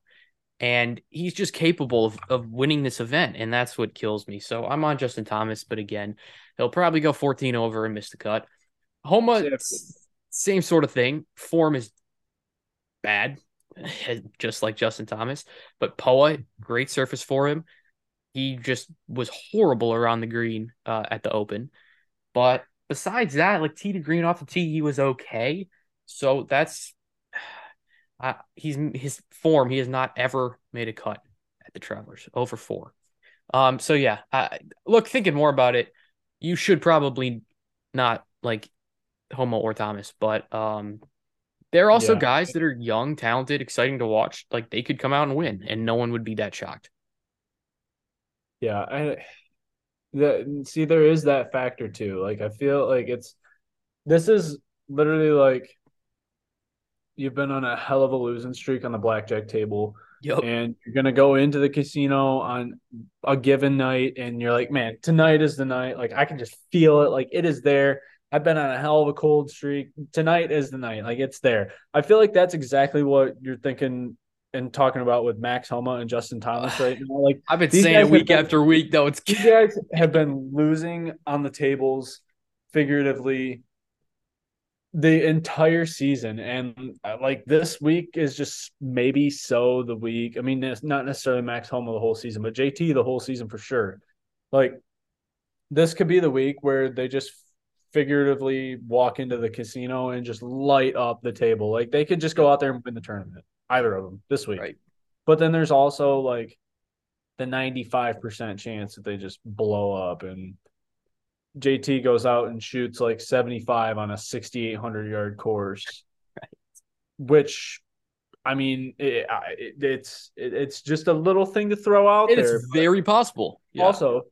and he's just capable of, of winning this event and that's what kills me so i'm on justin thomas but again he'll probably go 14 over and miss the cut homa same sort of thing. Form is bad, just like Justin Thomas. But Poa, great surface for him. He just was horrible around the green uh, at the Open. But besides that, like tee to green off the tee, he was okay. So that's uh, he's his form. He has not ever made a cut at the Travelers over four. Um. So yeah, I, look, thinking more about it, you should probably not like Homa or Thomas, but um, there are also yeah. guys that are young, talented, exciting to watch. Like they could come out and win, and no one would be that shocked. Yeah, I the see there is that factor too. Like I feel like it's this is literally like you've been on a hell of a losing streak on the blackjack table. Yep. And you're gonna go into the casino on a given night and you're like, man, tonight is the night. Like I can just feel it. Like it is there. I've been on a hell of a cold streak. Tonight is the night. Like it's there. I feel like that's exactly what you're thinking and talking about with Max Homa and Justin Thomas right now. Like I've been saying it week been, after week, though. It's these guys have been losing on the tables figuratively the entire season and uh, like this week is just maybe so the week i mean it's not necessarily max homa the whole season but jt the whole season for sure like this could be the week where they just figuratively walk into the casino and just light up the table like they could just go out there and win the tournament either of them this week right. but then there's also like the 95% chance that they just blow up and JT goes out and shoots like 75 on a 6,800 yard course, right. which I mean, it, it, it's it, it's just a little thing to throw out it there. It's very possible. Yeah. Also,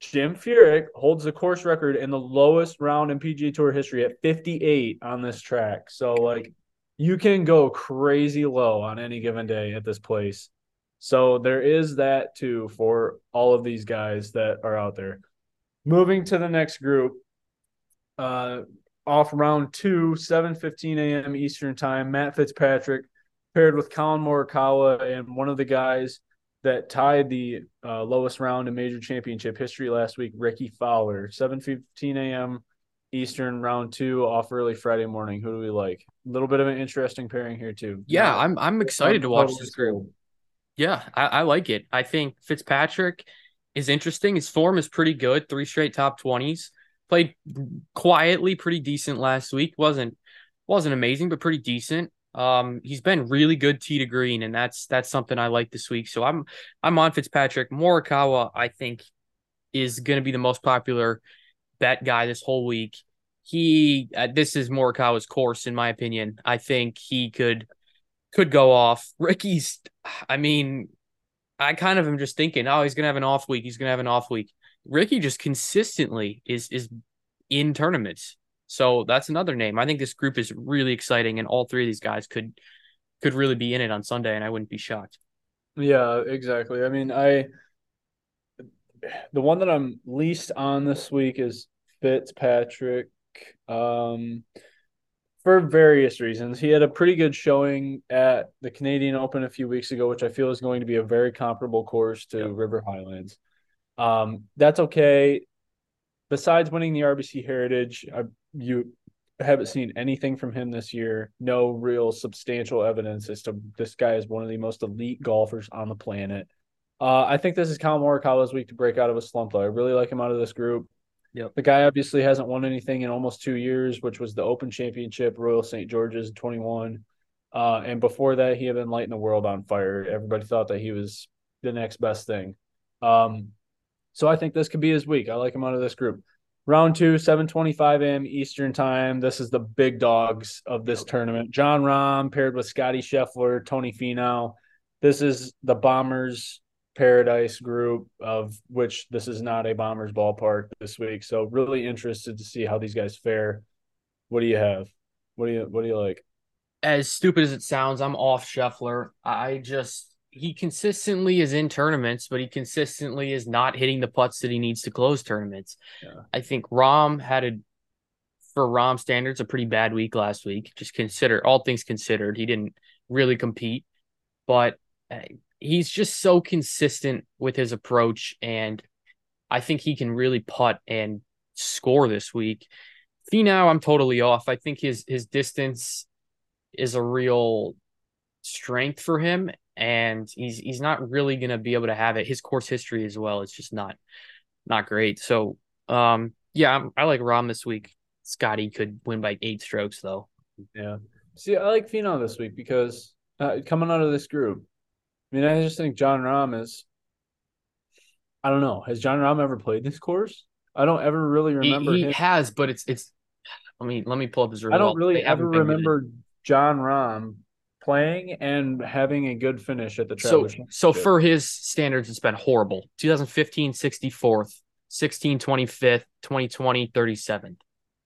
Jim Furyk holds the course record in the lowest round in PGA Tour history at 58 on this track. So, like, you can go crazy low on any given day at this place. So, there is that too for all of these guys that are out there. Moving to the next group, uh, off round two, 7.15 a.m. Eastern time, Matt Fitzpatrick paired with Collin Morikawa and one of the guys that tied the uh, lowest round in major championship history last week, Rickie Fowler. 7.15 a.m. Eastern round two off early Friday morning. Who do we like? A little bit of an interesting pairing here too. Yeah, I'm I'm excited to watch this group. Yeah, I, I like it. I think Fitzpatrick – is interesting. His form is pretty good. Three straight top 20s. Played quietly, pretty decent last week. wasn't wasn't amazing, but pretty decent. Um, he's been really good tee to green, and that's that's something I like this week. So I'm I'm on Fitzpatrick. Morikawa, I think, is going to be the most popular bet guy this whole week. He uh, this is Morikawa's course, in my opinion. I think he could could go off. Rickie's I mean, I kind of am just thinking, oh, he's gonna have an off week. He's gonna have an off week. Rickie just consistently is is in tournaments. So that's another name. I think this group is really exciting, and all three of these guys could could really be in it on Sunday, and I wouldn't be shocked. Yeah, exactly. I mean, I the one that I'm least on this week is Fitzpatrick. Um, for various reasons. He had a pretty good showing at the Canadian Open a few weeks ago, which I feel is going to be a very comparable course to yep. River Highlands. Um, that's okay. Besides winning the RBC Heritage, I, you haven't seen anything from him this year. No real substantial evidence as to this guy is one of the most elite golfers on the planet. Uh, I think this is Collin Morikawa's week to break out of a slump, though. I really like him out of this group. Yep. The guy obviously hasn't won anything in almost two years, which was the Open Championship, Royal St. George's 21. Uh, and before that, he had been lighting the world on fire. Everybody thought that he was the next best thing. Um, so I think this could be his week. I like him out of this group. Round two, 7:25 a.m. Eastern time. This is the big dogs of this yep. tournament. Jon Rahm paired with Scotty Scheffler, Tony Finau. This is the Bombers Paradise group, of which this is not a Bombers ballpark this week. So really interested to see how these guys fare. What do you have? What do you what do you like? As stupid as it sounds, I'm off Scheffler. I just he consistently is in tournaments, but he consistently is not hitting the putts that he needs to close tournaments. Yeah. I think Rahm had a for Rahm standards a pretty bad week last week. Just consider all things considered, he didn't really compete, but he's just so consistent with his approach and I think he can really putt and score this week. Finau, I'm totally off. I think his his distance is a real strength for him, and he's he's not really to be able to have it. His course history as well is just not not great. So, um, yeah, I'm, I like Rahm this week. Scotty could win by eight strokes though. Yeah. See, I like Finau this week because uh, coming out of this group, I mean, I just think Jon Rahm is. I don't know. Has Jon Rahm ever played this course? I don't ever really remember. He, he has, but it's it's. Let me let me pull up his result. I don't really ever remember Jon Rahm playing and having a good finish at the Travelers. So, so for his standards, it's been horrible. 2015, 64th, 16, 25th, 2020, 37th.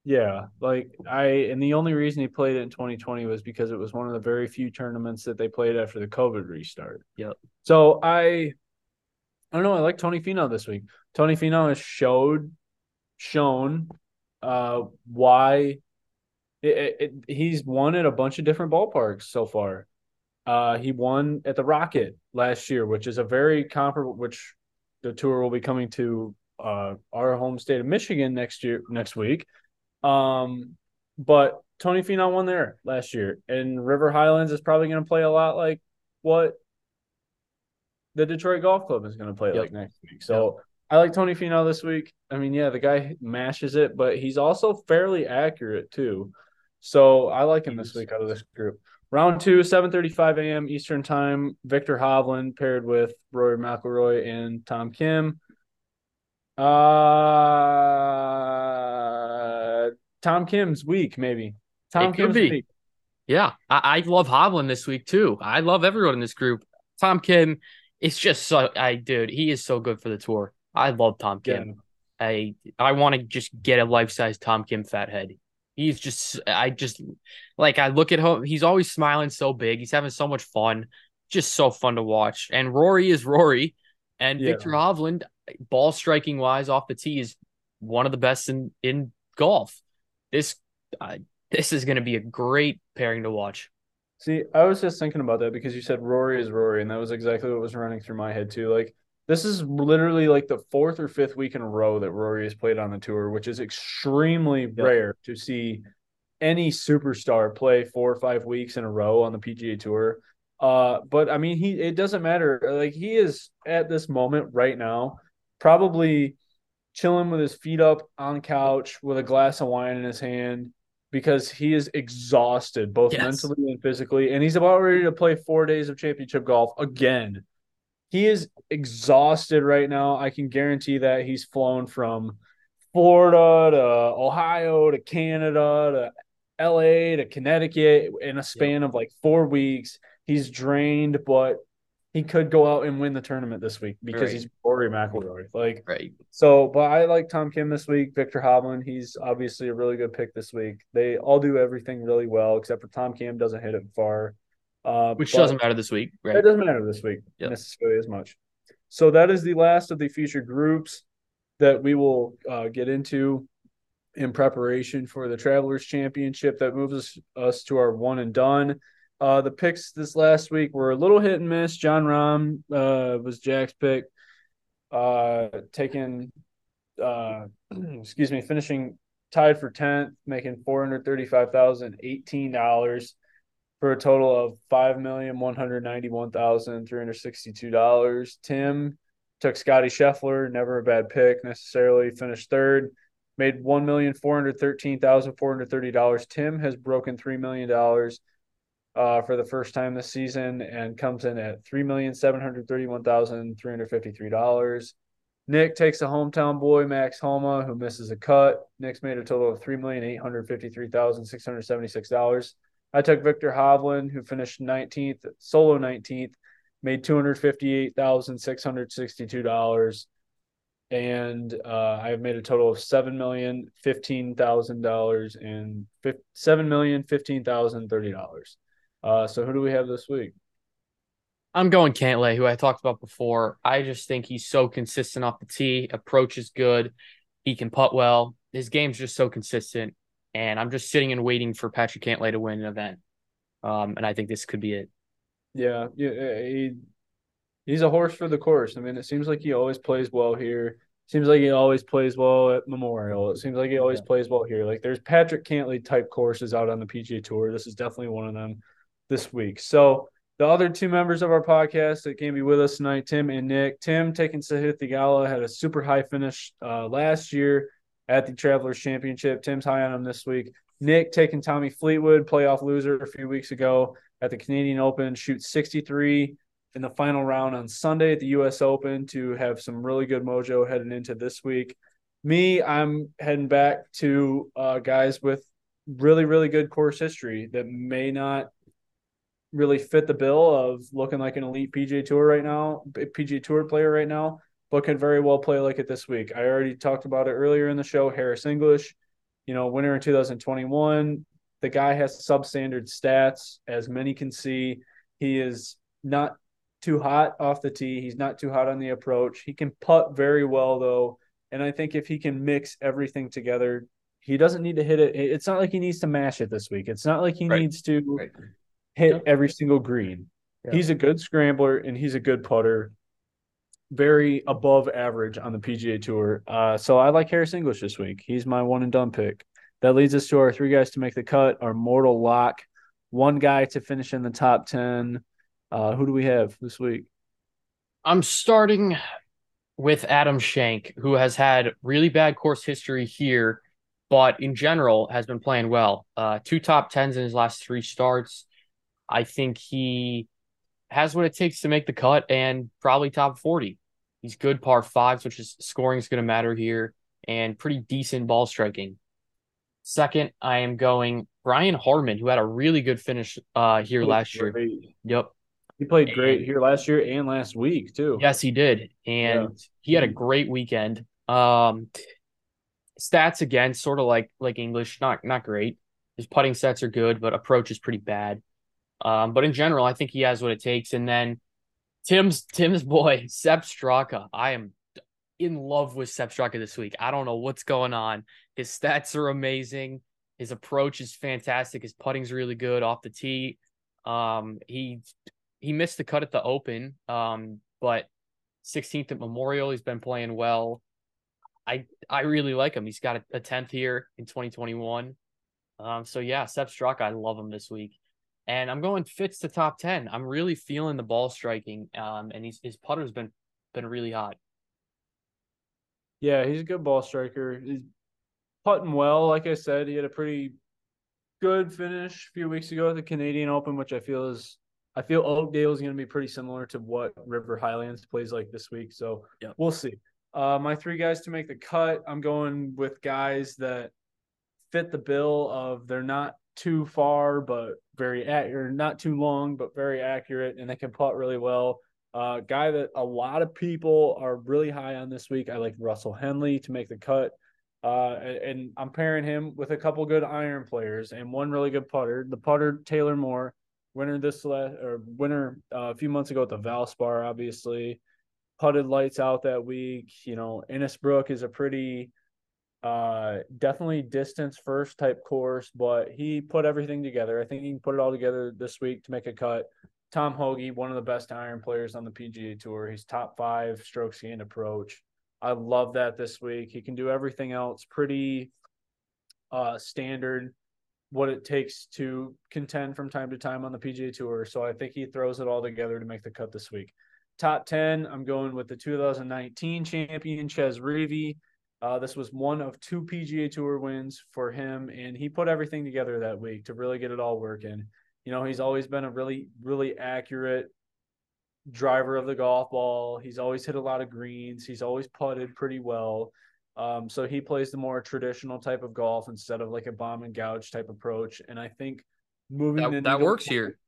Yeah, like I, and the only reason he played it in 2020 was because it was one of the very few tournaments that they played after the COVID restart. Yep. So I, I don't know. I like Tony Finau this week. Tony Finau has showed, shown, uh, why it, it, he's won at a bunch of different ballparks so far. Uh, he won at the Rocket last year, which is a very comparable. Which the tour will be coming to uh, our home state of Michigan next year, next week. Um, but Tony Finau won there last year, and River Highlands is probably going to play a lot like what the Detroit Golf Club is going to play yep. like next week. So yep. I like Tony Finau this week. I mean, yeah, the guy mashes it, but he's also fairly accurate too. So I like him this week out of this group. Round two, 7:35 a.m. Eastern Time. Viktor Hovland paired with Rory McIlroy and Tom Kim. Uh, Tom Kim's week, maybe. Tom it Kim's week. Yeah, I, I love Hovland this week too. I love everyone in this group. Tom Kim, it's just so I dude, he is so good for the tour. I love Tom Kim. Yeah. I I want to just get a life size Tom Kim fat head. He's just I just like I look at him. He's always smiling so big. He's having so much fun. Just so fun to watch. And Rory is Rory, and yeah. Viktor Hovland, ball striking wise off the tee, is one of the best in in golf. This uh, this is going to be a great pairing to watch. See, I was just thinking about that because you said Rory is Rory, and that was exactly what was running through my head too. Like this is literally like the fourth or fifth week in a row that Rory has played on the tour, which is extremely yep. rare to see any superstar play four or five weeks in a row on the PGA Tour. Uh, but I mean, he it doesn't matter. Like he is at this moment right now, probably chilling with his feet up on couch with a glass of wine in his hand because he is exhausted both yes. mentally and physically, and he's about ready to play four days of championship golf again. He is exhausted right now. I can guarantee that he's flown from Florida to Ohio to Canada to LA to Connecticut in a span yep. of like four weeks. He's drained, but he could go out and win the tournament this week because right. he's Rory McIlroy. Like, right. So, but I like Tom Kim this week. Viktor Hovland, he's obviously a really good pick this week. They all do everything really well, except for Tom Kim doesn't hit it far. Uh, Which doesn't matter this week, right? It doesn't matter this week yep. necessarily as much. So that is the last of the featured groups that we will uh, get into in preparation for the Travelers Championship that moves us, us to our one and done. Uh, the picks this last week were a little hit and miss. Jon Rahm uh, was Jack's pick, uh, taking, uh, excuse me, finishing tied for 10th, making $435,018 for a total of $5,191,362. Tim took Scotty Scheffler, never a bad pick necessarily, finished third, made $1,413,430. Tim has broken $3 million uh, for the first time this season and comes in at three million seven hundred thirty-one thousand three hundred fifty-three dollars. Nick takes a hometown boy, Max Homa, who misses a cut. Nick's made a total of three million eight hundred fifty-three thousand six hundred seventy-six dollars. I took Viktor Hovland, who finished nineteenth, solo nineteenth, made two hundred fifty-eight thousand six hundred sixty-two dollars and uh, I have made a total of seven million fifteen thousand dollars and seven million fifteen thousand thirty dollars. Uh, so who do we have this week? I'm going Cantlay, who I talked about before. I just think he's so consistent off the tee. Approach is good. He can putt well. His game's just so consistent. And I'm just sitting and waiting for Patrick Cantlay to win an event. Um, and I think this could be it. Yeah, yeah, he he's a horse for the course. I mean, it seems like he always plays well here. Seems like he always plays well at Memorial. It seems like he always Yeah. plays well here. Like there's Patrick Cantlay type courses out on the PGA Tour. This is definitely one of them this week. So the other two members of our podcast that can be with us tonight, Tim and Nick. Tim taking Sahith Theegala had a super high finish uh, last year at the Travelers Championship. Tim's high on him this week. Nick taking Tommy Fleetwood, playoff loser a few weeks ago at the Canadian Open, shoots 63 in the final round on Sunday at the US Open to have some really good mojo heading into this week. Me, I'm heading back to uh, guys with really, really good course history that may not really fit the bill of looking like an elite PGA Tour right now, PGA Tour player right now, but can very well play like it this week. I already talked about it earlier in the show. Harris English, you know, winner in 2021. The guy has substandard stats, as many can see. He is not too hot off the tee. He's not too hot on the approach. He can putt very well though, and I think if he can mix everything together, he doesn't need to hit it. It's not like he needs to mash it this week. It's not like he Right. needs to Right. Hit Yep. every single green. Yeah. He's a good scrambler and he's a good putter. Very above average on the PGA Tour. Uh, so I like Harris English this week. He's my one and done pick. That leads us to our three guys to make the cut, our mortal lock. One guy to finish in the top 10. Uh, who do we have this week? I'm starting with Adam Schenk, who has had really bad course history here, but in general has been playing well. Uh, two top tens in his last three starts. I think he has what it takes to make the cut and probably top 40. He's good par fives, which is scoring is going to matter here, and pretty decent ball striking. Second, I am going Brian Harman, who had a really good finish uh, here last year. Great. Yep. He played great here last year and last week too. Yes, he did. And he had a great weekend. Um stats again, sort of like like English, not not great. His putting sets are good, but approach is pretty bad. Um, but in general, I think he has what it takes. And then Tim's Tim's boy, Sep Straka. I am in love with Sep Straka this week. I don't know what's going on. His stats are amazing. His approach is fantastic. His putting's really good off the tee. Um, he he missed the cut at the Open, um, but 16th at Memorial, he's been playing well. I I really like him. He's got a, a 10th here in 2021. Um, so yeah, Sep Straka, I love him this week. And I'm going Fitz to top 10. I'm really feeling the ball striking. Um, and he's, his putter's been been really hot. Yeah, he's a good ball striker. He's putting well. Like I said, he had a pretty good finish a few weeks ago at the Canadian Open, which I feel is I feel Oakdale is going to be pretty similar to what River Highlands plays like this week. So Yep. we'll see. Uh, my three guys to make the cut. I'm going with guys that fit the bill of they're not too far, but very or not too long, but very accurate, and they can putt really well. Uh, guy that a lot of people are really high on this week. I like Russell Henley to make the cut. Uh, and, and I'm pairing him with a couple good iron players and one really good putter. The putter Taylor Moore, winner this last or winner uh, a few months ago at the Valspar, obviously putted lights out that week. You know, Innisbrook is a pretty uh definitely distance first type course, but he put everything together. I think he can put it all together this week to make a cut. Tom Hoge, one of the best iron players on the PGA Tour. He's top five strokes gained approach. I love that this week. He can do everything else pretty uh standard what it takes to contend from time to time on the PGA Tour. So I think he throws it all together to make the cut this week. Top 10, I'm going with the 2019 champion, Chez Reavie. Uh, this was one of two PGA Tour wins for him, and he put everything together that week to really get it all working. You know, he's always been a really, really accurate driver of the golf ball. He's always hit a lot of greens. He's always putted pretty well. Um, so he plays the more traditional type of golf instead of like a bomb and gouge type approach. And I think moving That, that works here.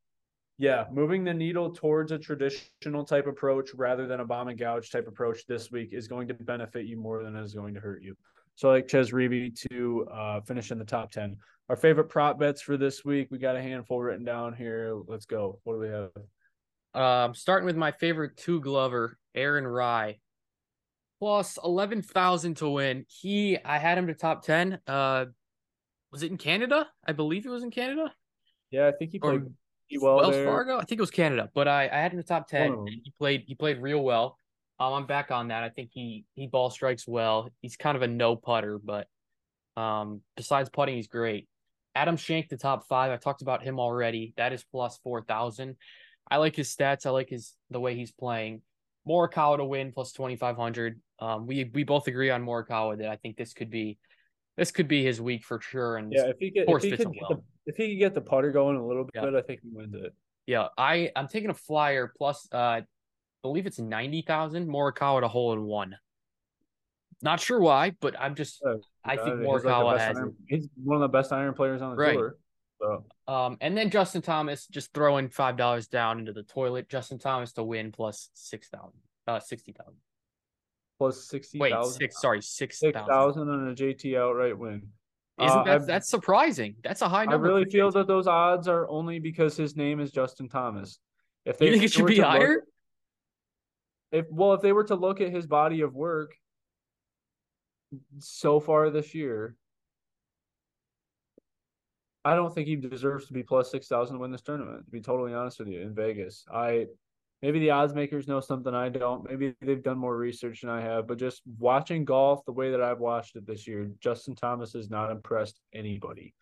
Yeah, moving the needle towards a traditional type approach rather than a bomb and gouge type approach this week is going to benefit you more than it is going to hurt you. So I like Chez Reavie to uh, finish in the top 10. Our favorite prop bets for this week, we got a handful written down here. Let's go. What do we have? Um, starting with my favorite two glover, Aaron Rai, plus eleven thousand to win. He, I had him to top ten. Uh, was it in Canada? I believe it was in Canada Yeah, I think he played pretty well Wells there. Fargo. I think it was Canada, but I, I had him the top ten. And he played, he played real well. Um, I'm back on that. I think he he ball strikes well. He's kind of a no putter, but um, besides putting, he's great. Adam Schenk, the top five. I talked about him already. That is plus four thousand. I like his stats. I like his the way he's playing. Morikawa to win plus twenty five hundred. Um, we we both agree on Morikawa that I think this could be this could be his week for sure. And yeah, if he get if he could well. the, if he could get the putter going a little bit, yeah. I think he wins it. Yeah, I I'm taking a flyer plus uh I believe it's ninety thousand Morikawa to hole in one. Not sure why, but I'm just uh, I think Morikawa like has iron, he's one of the best iron players on the right. tour. So. Um, and then Justin Thomas just throwing five dollars down into the toilet. Justin Thomas to win plus six thousand, uh, sixty thousand. Plus sixty. Wait, six. Sorry, six thousand on a JT outright win. Isn't uh, that that's surprising? That's a high number. I really feel that those odds are only because his name is Justin Thomas. If they you think it should be higher, look, if well, if they were to look at his body of work so far this year, I don't think he deserves to be plus six thousand to win this tournament. To be totally honest with you, in Vegas, I maybe the odds makers know something I don't. Maybe they've done more research than I have. But just watching golf the way that I've watched it this year, Justin Thomas has not impressed anybody.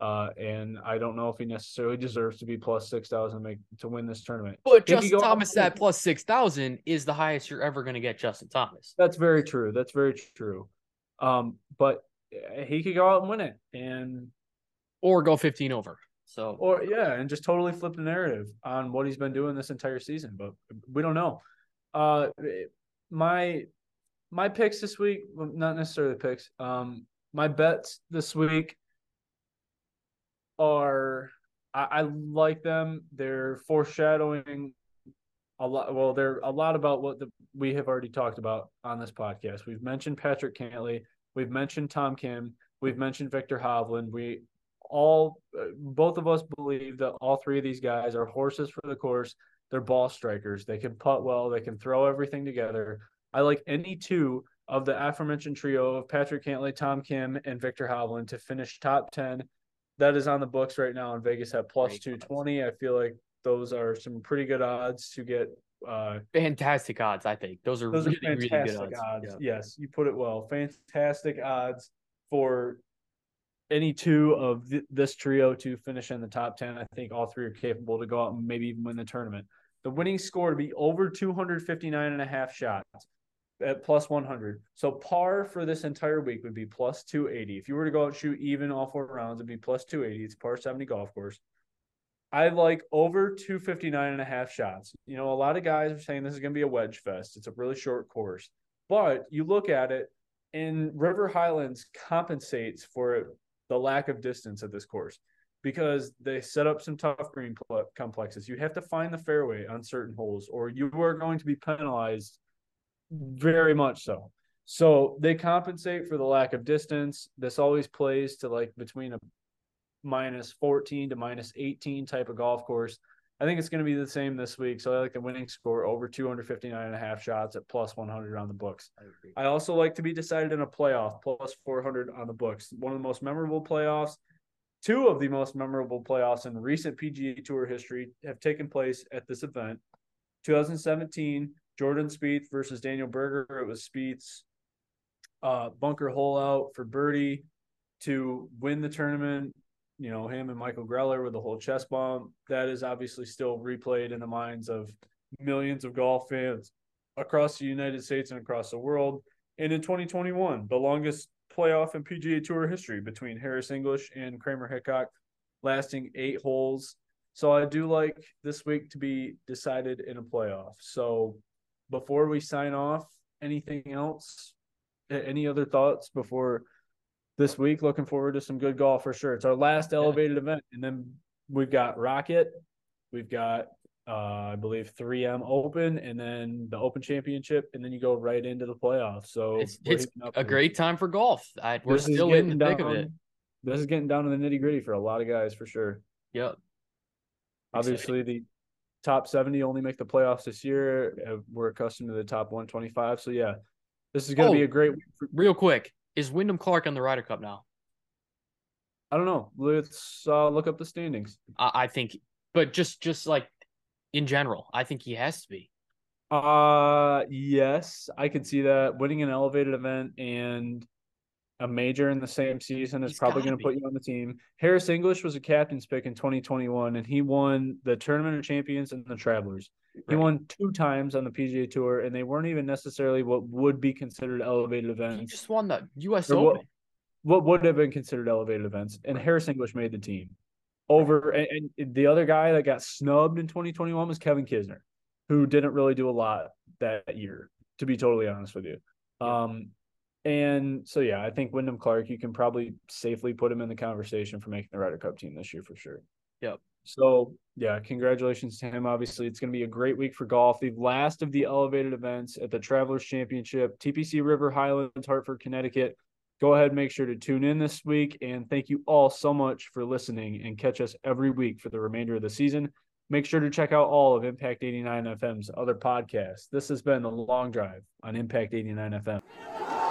Uh, and I don't know if he necessarily deserves to be plus six thousand to make to win this tournament. But Justin Thomas at plus six thousand is the highest you're ever going to get, Justin Thomas. That's very true. That's very true. Um, but he could go out and win it, and or go fifteen over. So or yeah, and just totally flip the narrative on what he's been doing this entire season, but we don't know. Uh, my my picks this week, not necessarily picks. Um, my bets this week are I, I like them. They're foreshadowing a lot. Well, they're a lot about what the, we have already talked about on this podcast. We've mentioned Patrick Cantlay, We've mentioned Tom Kim. We've mentioned Viktor Hovland. We all both of us believe that all three of these guys are horses for the course. They're ball strikers. They can putt well. They can throw everything together. I like any two of the aforementioned trio of Patrick Cantlay, Tom Kim, and Viktor Hovland to finish top 10. That is on the books right now in Vegas at plus 220. I feel like those are some pretty good odds to get uh, fantastic odds. I think those are those really, are fantastic really good odds. odds. Yeah. Yes, you put it well. Fantastic odds for any two of th- this trio to finish in the top 10. I think all three are capable to go out and maybe even win the tournament. The winning score to be over 259 and a half shots at plus 100. So par for this entire week would be plus 280. If you were to go out and shoot even all four rounds, it'd be plus 280. It's par 70 golf course. I like over 259 and a half shots. You know, a lot of guys are saying this is going to be a wedge fest. It's a really short course. But you look at it, and River Highlands compensates for it the lack of distance at this course because they set up some tough green complexes. You have to find the fairway on certain holes, or you are going to be penalized very much so. So they compensate for the lack of distance. This always plays to like between a minus 14 to minus 18 type of golf course. I think it's going to be the same this week. So I like the winning score over 259 and a half shots at plus 100 on the books. I, I also like to be decided in a playoff plus 400 on the books. One of the most memorable playoffs, two of the most memorable playoffs in recent PGA Tour history have taken place at this event. 2017, Jordan Spieth versus Daniel Berger. It was Spieth's uh, bunker hole out for birdie to win the tournament you know, him and Michael Greller with the whole chest bump. That is obviously still replayed in the minds of millions of golf fans across the United States and across the world. And in 2021, the longest playoff in PGA Tour history between Harris English and Kramer Hickok, lasting eight holes. So I do like this week to be decided in a playoff. So before we sign off, anything else? Any other thoughts before this week. Looking forward to some good golf for sure. It's our last elevated event, and then we've got Rocket, we've got uh, I believe 3M Open, and then the Open Championship, and then you go right into the playoffs. So it's, it's a great time for golf. I, we're still in the down, thick of it. This is getting down to the nitty gritty for a lot of guys for sure. Yep. Obviously, the top 70 only make the playoffs this year. Uh, we're accustomed to the top 125. So, yeah, this is going to oh, be a great. Real quick, is Wyndham Clark on the Ryder Cup now? I don't know. Let's uh, look up the standings. I, I think, but just just like in general, I think he has to be. Uh yes, I could see that. Winning an elevated event and a major in the same season is He's probably going to put you on the team. Harris English was a captain's pick in 2021, and he won the Tournament of Champions and the Travelers. He won two times on the PGA Tour, and they weren't even necessarily what would be considered elevated events. He just won the U.S. Or Open. what, what would have been considered elevated events, and Harris English made the team. Over and, and the other guy that got snubbed in 2021 was Kevin Kisner, who didn't really do a lot that year, to be totally honest with you. Um, and so yeah, I think Wyndham Clark, you can probably safely put him in the conversation for making the Ryder Cup team this year for sure. Yep. So yeah, congratulations to him. Obviously, it's going to be a great week for golf. The last of the elevated events at the Travelers Championship, TPC River Highlands, Hartford, Connecticut. Go ahead, and make sure to tune in this week, and thank you all so much for listening. And catch us every week for the remainder of the season. Make sure to check out all of Impact 89 FM's other podcasts. This has been the Long Drive on Impact 89 FM.